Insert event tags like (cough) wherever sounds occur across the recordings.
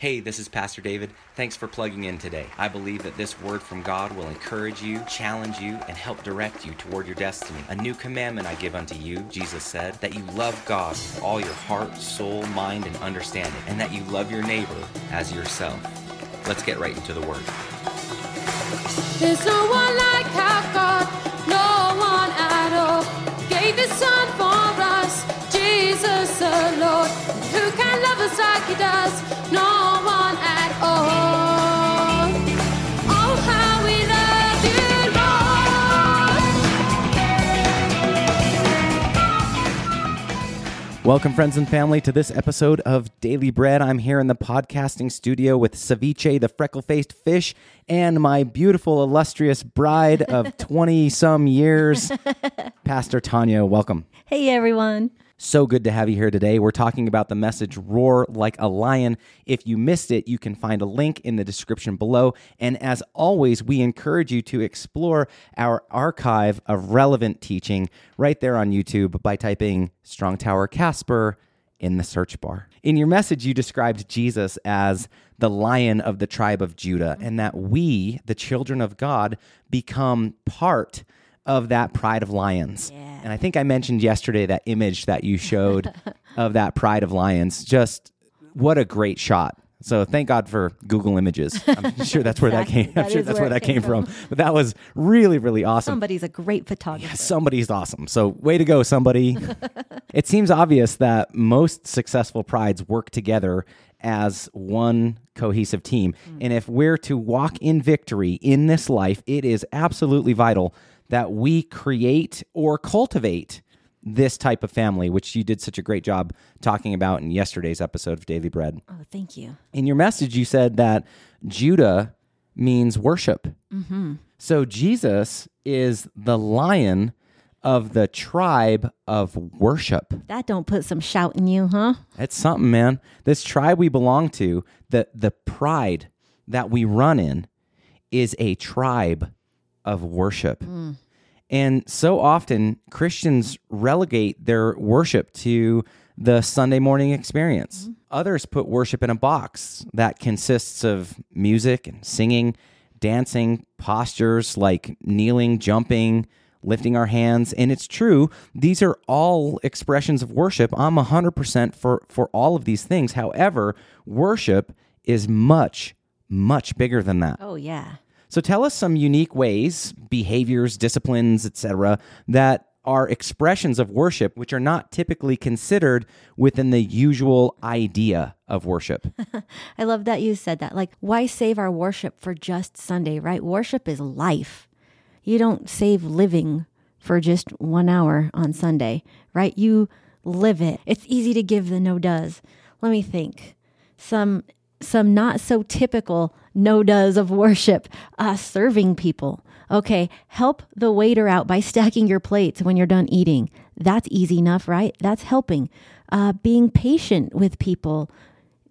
Hey, this is Pastor David. Thanks for plugging in today. I believe that this word from God will encourage you, challenge you, and help direct you toward your destiny. A new commandment I give unto you, Jesus said, that you love God with all your heart, soul, mind, and understanding, and that you love your neighbor as yourself. Let's get right into the word. Welcome, friends and family, to this episode of Daily Bread. I'm here in the podcasting studio with Ceviche, the freckle faced fish, and my beautiful, illustrious bride of (laughs) 20 some years, (laughs) Pastor Tanya. Welcome. Hey everyone. So good to have you here today. We're talking about the message Roar Like a Lion. If you missed it, you can find a link in the description below. And as always, we encourage you to explore our archive of relevant teaching right there on YouTube by typing Strong Tower Casper in the search bar. In your message, you described Jesus as the lion of the tribe of Judah, and that we, the children of God, become part of that pride of lions. Yeah. And I think I mentioned yesterday that image that you showed (laughs) of that pride of lions. Just what a great shot. So thank God for Google Images. I'm (laughs) sure that's where that came. I'm That sure that's where that came from. from. But that was really, really awesome. Somebody's a great photographer. Somebody's awesome. So, way to go, somebody. (laughs) it seems obvious that most successful prides work together as one cohesive team. Mm. And if we're to walk in victory in this life, it is absolutely vital that we create or cultivate this type of family, which you did such a great job talking about in yesterday's episode of Daily Bread. Oh, thank you. In your message, you said that Judah means worship. Mm-hmm. So Jesus is the lion of the tribe of worship. That don't put some shout in you, huh? That's something, man. This tribe we belong to, the the pride that we run in, is a tribe of worship. Mm. And so often Christians relegate their worship to the Sunday morning experience. Mm-hmm. Others put worship in a box that consists of music and singing, dancing, postures like kneeling, jumping, lifting our hands. And it's true, these are all expressions of worship. I'm 100% for, for all of these things. However, worship is much, much bigger than that. Oh, yeah. So tell us some unique ways, behaviors, disciplines, etc., that are expressions of worship which are not typically considered within the usual idea of worship. (laughs) I love that you said that. Like, why save our worship for just Sunday, right? Worship is life. You don't save living for just one hour on Sunday, right? You live it. It's easy to give the no does. Let me think. Some some not so typical no does of worship. Uh, serving people. Okay, help the waiter out by (laughs) stacking your plates when you're done eating. That's easy enough, right? That's helping. Uh, being patient with people.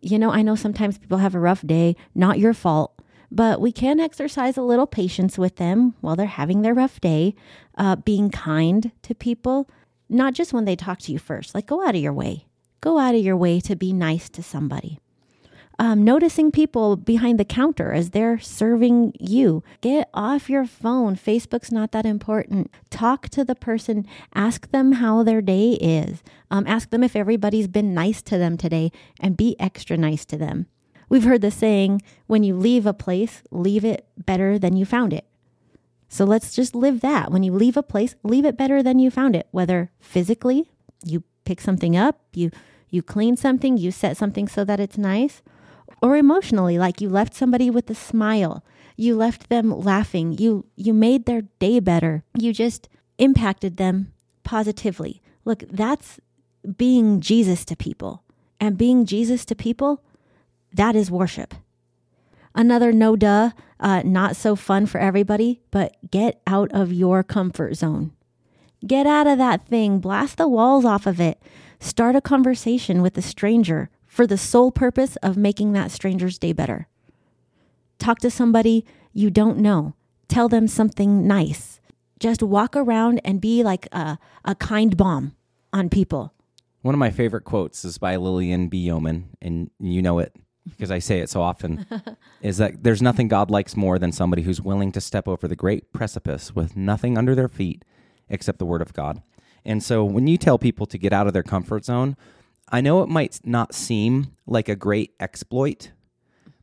You know, I know sometimes people have a rough day, not your fault, but we can exercise a little patience with them while they're having their rough day. Uh, being kind to people, not just when they talk to you first, like go out of your way. Go out of your way to be nice to somebody um, noticing people behind the counter as they're serving you. Get off your phone. Facebook's not that important. Talk to the person. Ask them how their day is. Um, ask them if everybody's been nice to them today and be extra nice to them. We've heard the saying when you leave a place, leave it better than you found it. So let's just live that. When you leave a place, leave it better than you found it, whether physically, you pick something up, you you clean something, you set something so that it's nice, or emotionally like you left somebody with a smile you left them laughing you you made their day better you just impacted them positively. Look that's being jesus to people. And being jesus to people that is worship. Another no duh uh, not so fun for everybody but get out of your comfort zone. Get out of that thing. Blast the walls off of it. Start a conversation with a stranger for the sole purpose of making that stranger's day better. Talk to somebody you don't know. Tell them something nice. Just walk around and be like a, a kind bomb on people. One of my favorite quotes is by Lilian B. Yeoman, and you know it. because I say it so often, (laughs) is that there's nothing God likes more than somebody who's willing to step over the great precipice with nothing under their feet except the Word of God. And so when you tell people to get out of their comfort zone, I know it might not seem like a great exploit,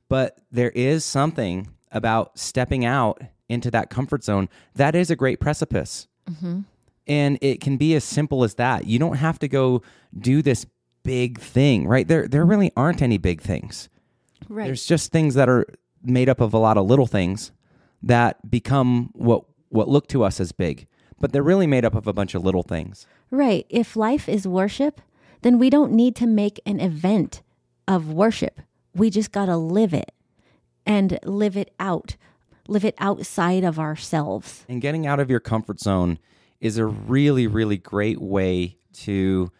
but there is something about stepping out into that comfort zone that is a great precipice. Mm-hmm. And it can be as simple as that. You don't have to go do this big thing, right? There there really aren't any big things. Right. There's just things that are made up of a lot of little things that become what what look to us as big, but they're really made up of a bunch of little things. Right. If life is worship, then we don't need to make an event of worship. We just got to live it and live it out, live it outside of ourselves. And getting out of your comfort zone is a really, really great way to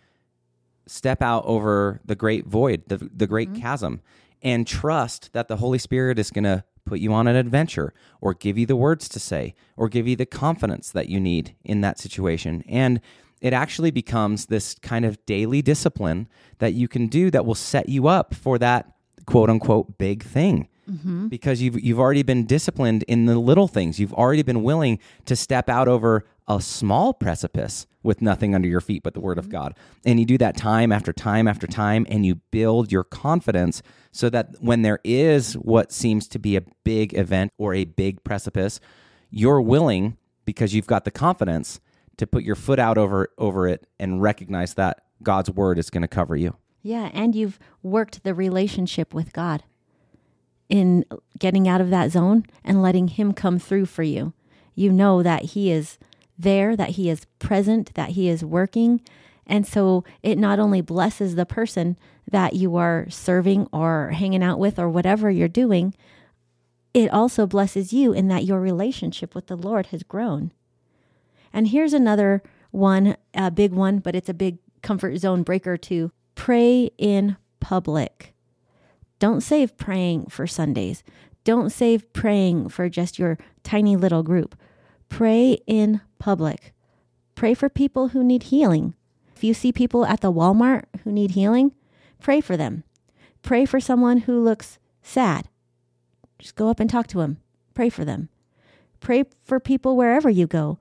step out over the great void, the, the great mm-hmm. chasm, and trust that the Holy Spirit is going to put you on an adventure or give you the words to say or give you the confidence that you need in that situation. And it actually becomes this kind of daily discipline that you can do that will set you up for that quote unquote big thing mm-hmm. because you've you've already been disciplined in the little things. You've already been willing to step out over a small precipice with nothing under your feet but the word of mm-hmm. God. And you do that time after time after time and you build your confidence so that when there is what seems to be a big event or a big precipice, you're willing because you've got the confidence to put your foot out over over it and recognize that God's word is going to cover you. Yeah. And you've worked the relationship with God in getting out of that zone and letting Him come through for you. You know that He is there, that He is present, that He is working. And so it not only blesses the person that you are serving or hanging out with or whatever you're doing, it also blesses you in that your relationship with the Lord has grown. And here's another one, a big one, but it's a big comfort zone breaker too. Pray in public. Don't save praying for Sundays. Don't save praying for just your tiny little group. Pray in public. Pray for people who need healing. If you see people at the Walmart who need healing, pray for them. Pray for someone who looks sad. Just go up and talk to them. Pray for them. Pray for people wherever you go.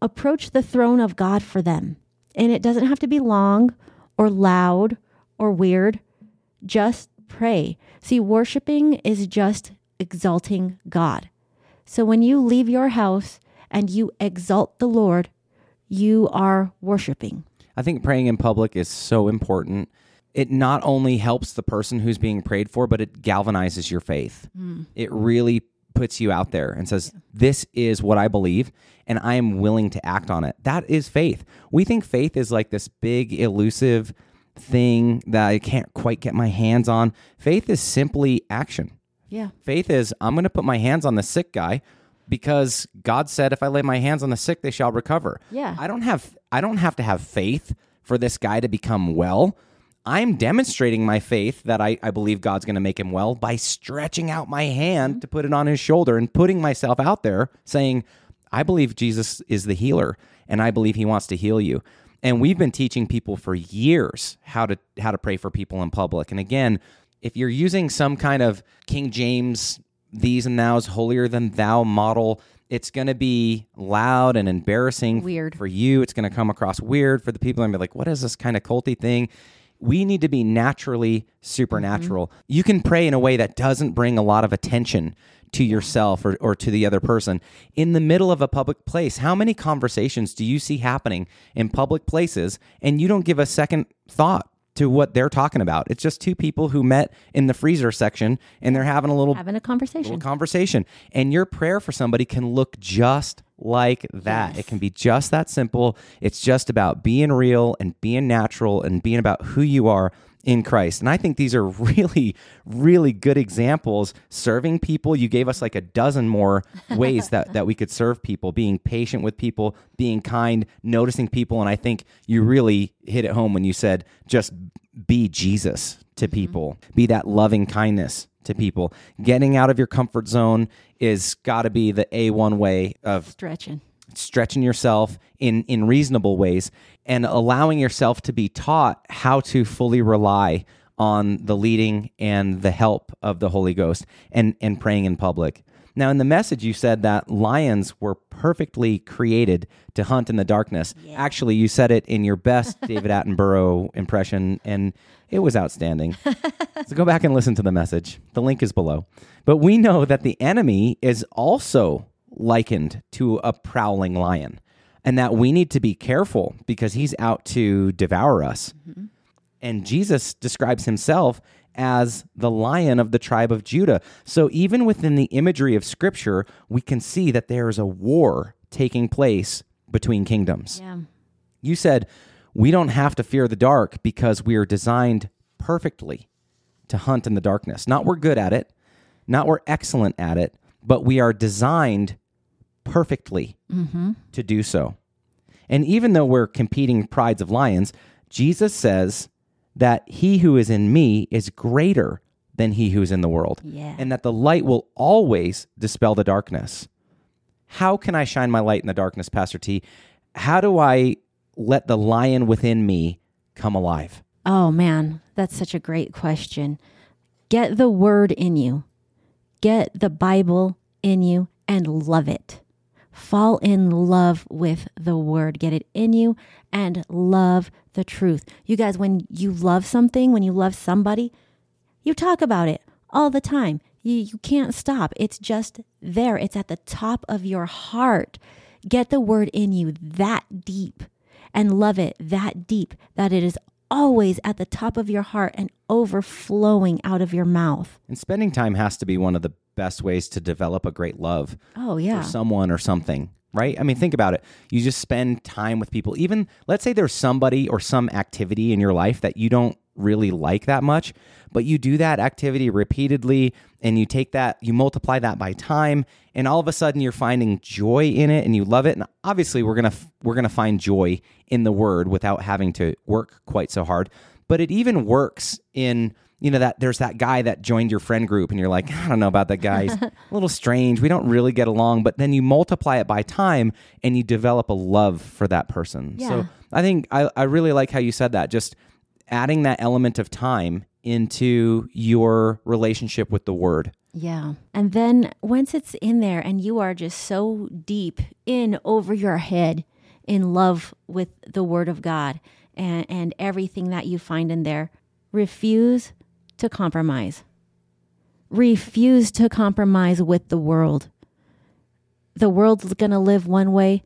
Approach the throne of God for them. And it doesn't have to be long or loud or weird. Just pray. See, worshiping is just exalting God. So when you leave your house and you exalt the Lord, you are worshiping. I think praying in public is so important. It not only helps the person who's being prayed for, but it galvanizes your faith. Hmm. It really puts you out there and says, This is what I believe, and I am willing to act on it. That is faith. We think faith is like this big, elusive thing that I can't quite get my hands on. Faith is simply action. Yeah. Faith is I'm going to put my hands on the sick guy because God said if I lay my hands on the sick they shall recover. Yeah. I don't have I don't have to have faith for this guy to become well. I'm demonstrating my faith that I, I believe God's going to make him well by stretching out my hand mm-hmm. to put it on his shoulder and putting myself out there saying, I believe Jesus is the healer and I believe he wants to heal you. And we've been teaching people for years how to how to pray for people in public. And again, if you're using some kind of King James these and thous holier than thou model, it's going to be loud and embarrassing Weird. for you. It's going to come across weird for the people and be like, what is this kind of culty thing? We need to be naturally mm-hmm. supernatural. You can pray in a way that doesn't bring a lot of attention to yourself or, or to the other person in the middle of a public place. How many conversations do you see happening in public places and you don't give a second thought to what they're talking about? It's just two people who met in the freezer section and they're having a little Having a conversation. little conversation. And your prayer for somebody can look just like that. Yes. It can be just that simple. It's just about being real and being natural and being about who you are in Christ. And I think these are (laughs) really, really good examples. Serving people, you gave us like a dozen more ways that, that we could serve people, being patient with people, being kind, noticing people. And I think you really hit it home when you said, just be Jesus to mm-hmm. people, be that loving kindness to people. Getting out of your comfort zone is got to be the A1 way of Stretching. stretching yourself in in reasonable ways and allowing yourself to be taught how to fully rely on the leading and the help of the Holy Ghost and, and praying in public. Now, in the message, you said that lions were perfectly created to hunt in the darkness. Actually, you said it in your best David Attenborough impression, and it was outstanding. so go back and listen to the message. The link is below. But we know that the enemy is also likened to a prowling lion, and that we need to be careful because he's out to devour us. Mm-hmm. And Jesus describes himself as the lion of the tribe of Judah. So even within the imagery of scripture, we can see that there is a war taking place between kingdoms. Yeah. You said we don't have to fear the dark because we are designed perfectly to hunt in the darkness. Not we're good at it, not we're excellent at it, but we are designed perfectly mm-hmm. to do so. And even though we're competing prides of lions, Jesus says that he who is in me is greater than he who is in the world. Yeah. And that the light will always dispel the darkness. How can I shine my light in the darkness, Pastor T? How do I let the lion within me come alive? Oh man, that's such a great question. Get the word in you, get the Bible in you, and love it. Fall in love with the word. Get it in you and love the truth. You guys, when you love something, when you love somebody, you talk about it all the time. You, you can't stop. It's just there, it's at the top of your heart. Get the word in you that deep and love it that deep that it is always at the top of your heart and overflowing out of your mouth. And spending time has to be one of the best ways to develop a great love Oh, yeah. for someone or something, right? I mean, think about it. You just spend time with people. Even let's say there's somebody or some activity in your life that you don't really like that much, but you do that activity repeatedly and you take that, you multiply that by time, and all of a sudden you're finding joy in it and you love it. And obviously, we're to we're to find joy in the word without having to work quite so hard. But it even works in you know that there's that guy that joined your friend group and you're like i don't know about that guy. He's (laughs) a little strange. We don't really get along. But then you multiply it by time and you develop a love for that person. So i think I, I really like how you said that. Just adding that element of time into your relationship with the word Yeah. And then once it's in there and you are just so deep in over your head in love with the word of God and, and everything that you find in there, refuse to compromise. Refuse to compromise with the world. The world's going to live one way.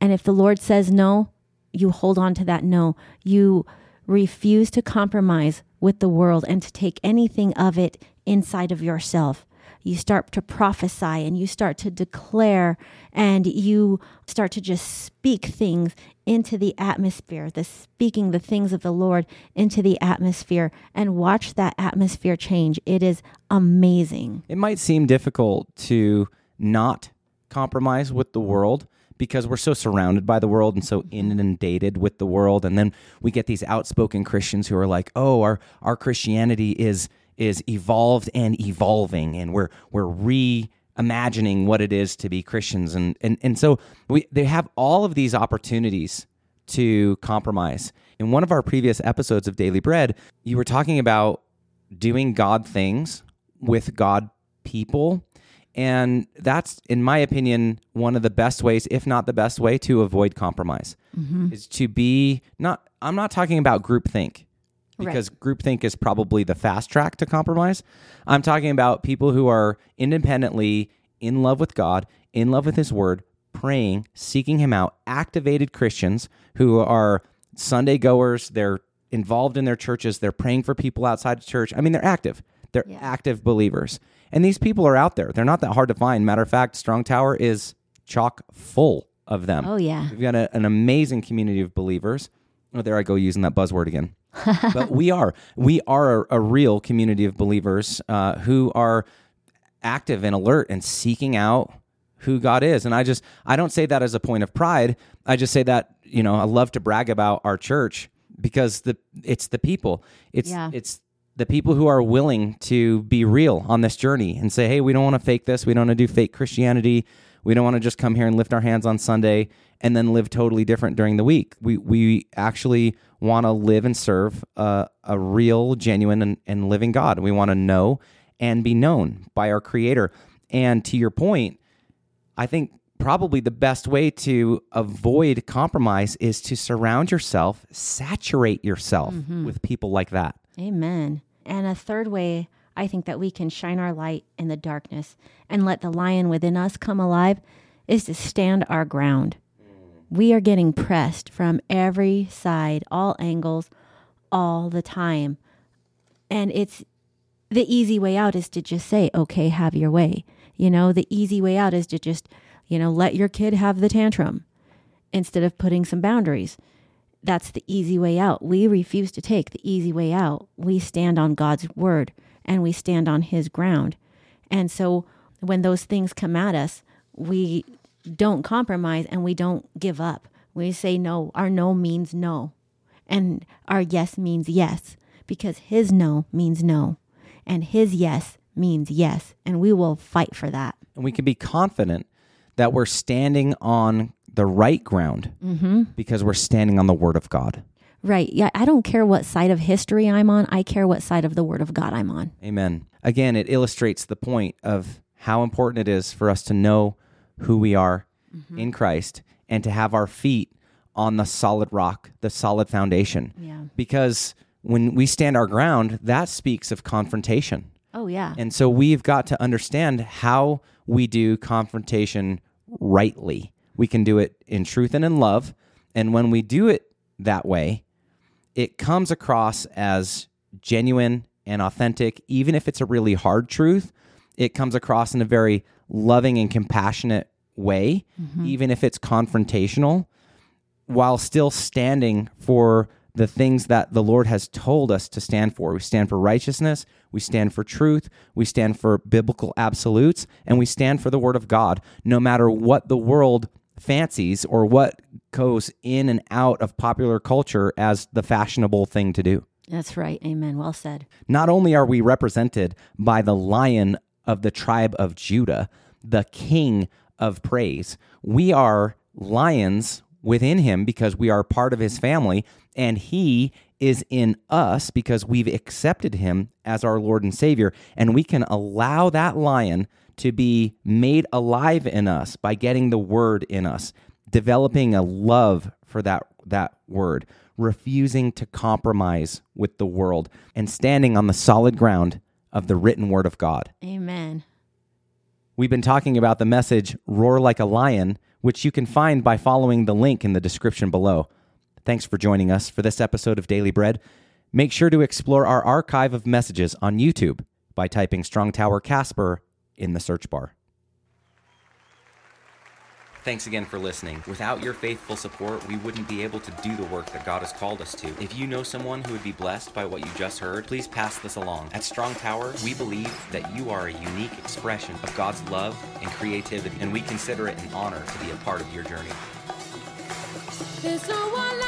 And if the Lord says no, you hold on to that no. You refuse to compromise with the world and to take anything of it inside of yourself. You start to prophesy and you start to declare and you start to just speak things into the atmosphere, the speaking the things of the Lord into the atmosphere and watch that atmosphere change. It is amazing. it might seem difficult to not compromise with the world because we're so surrounded by the world and so inundated with the world and then we get these outspoken Christians who are like, "Oh, our our Christianity is is evolved and evolving and we're we're reimagining what it is to be Christians." And and and so we they have all of these opportunities to compromise. In one of our previous episodes of Daily Bread, you were talking about doing God things with God people. And that's, in my opinion, one of the best ways, if not the best way, to avoid compromise mm-hmm. is to be not, I'm not talking about groupthink because groupthink is probably the fast track to compromise. I'm talking about people who are independently in love with God, in love with His Word, praying, seeking Him out, activated Christians who are Sunday goers. They're involved in their churches. They're praying for people outside of church. I mean, they're active. They're active believers. And these people are out there. They're not that hard to find. Matter of fact, Strong Tower is chock full of them. Oh, yeah. We've got a, an amazing community of believers. Oh, there I go using that buzzword again. (laughs) but we are. We are a, a real community of believers uh, who are active and alert and seeking out who God is. And I just, I don't say that as a point of pride. I just say that, you know, I love to brag about our church because the it's the people. It's Yeah. it's the people who are willing to be real on this journey and say, hey, we don't want to fake this. We don't want to do fake Christianity. We don't want to just come here and lift our hands on Sunday and then live totally different during the week. We we actually want to live and serve a, a real, genuine, and, and living God. We want to know and be known by our Creator. And to your point, I think probably the best way to avoid compromise is to surround yourself, saturate yourself mm-hmm. with people like that. Amen. And a third way I think that we can shine our light in the darkness and let the lion within us come alive is to stand our ground. We are getting pressed from every side, all angles, all the time. And it's the easy way out is to just say, okay, have your way. You know, the easy way out is to just, you know, let your kid have the tantrum instead of putting some boundaries. That's the easy way out. We refuse to take the easy way out. We stand on God's word and we stand on his ground. And so when those things come at us, we don't compromise and we don't give up. We say no. Our no means no. And our yes means yes because his no means no. And his yes means yes. And we will fight for that. And we can be confident that we're standing on the right ground mm-hmm. because we're standing on the Word of God. Right. Yeah. I don't care what side of history I'm on. I care what side of the word of God I'm on. Amen. Again, it illustrates the point of how important it is for us to know who we are mm-hmm. in Christ and to have our feet on the solid rock, the solid foundation. Yeah. Because when we stand our ground, that speaks of confrontation. Oh, yeah. And so we've got to understand how we do confrontation rightly. We can do it in truth and in love. And when we do it that way, it comes across as genuine and authentic, even if it's a really hard truth. It comes across in a very loving and compassionate way, mm-hmm. even if it's confrontational, while still standing for the things that the Lord has told us to stand for. We stand for righteousness, we stand for truth, we stand for biblical absolutes, and we stand for the Word of God, no matter what the world fancies or what goes in and out of popular culture as the fashionable thing to do. That's right. Amen. Well said. Not only are we represented by the lion of the tribe of Judah, the king of praise, we are lions within him because we are part of his family, and he is in us because we've accepted him as our Lord and Savior. And we can allow that lion to be made alive in us by getting the word in us, developing a love for that, that word, refusing to compromise with the world, and standing on the solid ground of the written word of God. Amen. We've been talking about the message Roar Like a Lion, which you can find by following the link in the description below. Thanks for joining us for this episode of Daily Bread. Make sure to explore our archive of messages on YouTube by typing Strong Tower Casper in the search bar. Thanks again for listening. Without your faithful support, we wouldn't be able to do the work that God has called us to. If you know someone who would be blessed by what you just heard, please pass this along. At Strong Tower, we believe that you are a unique expression of God's love and creativity, and we consider it an honor to be a part of your journey. There's no one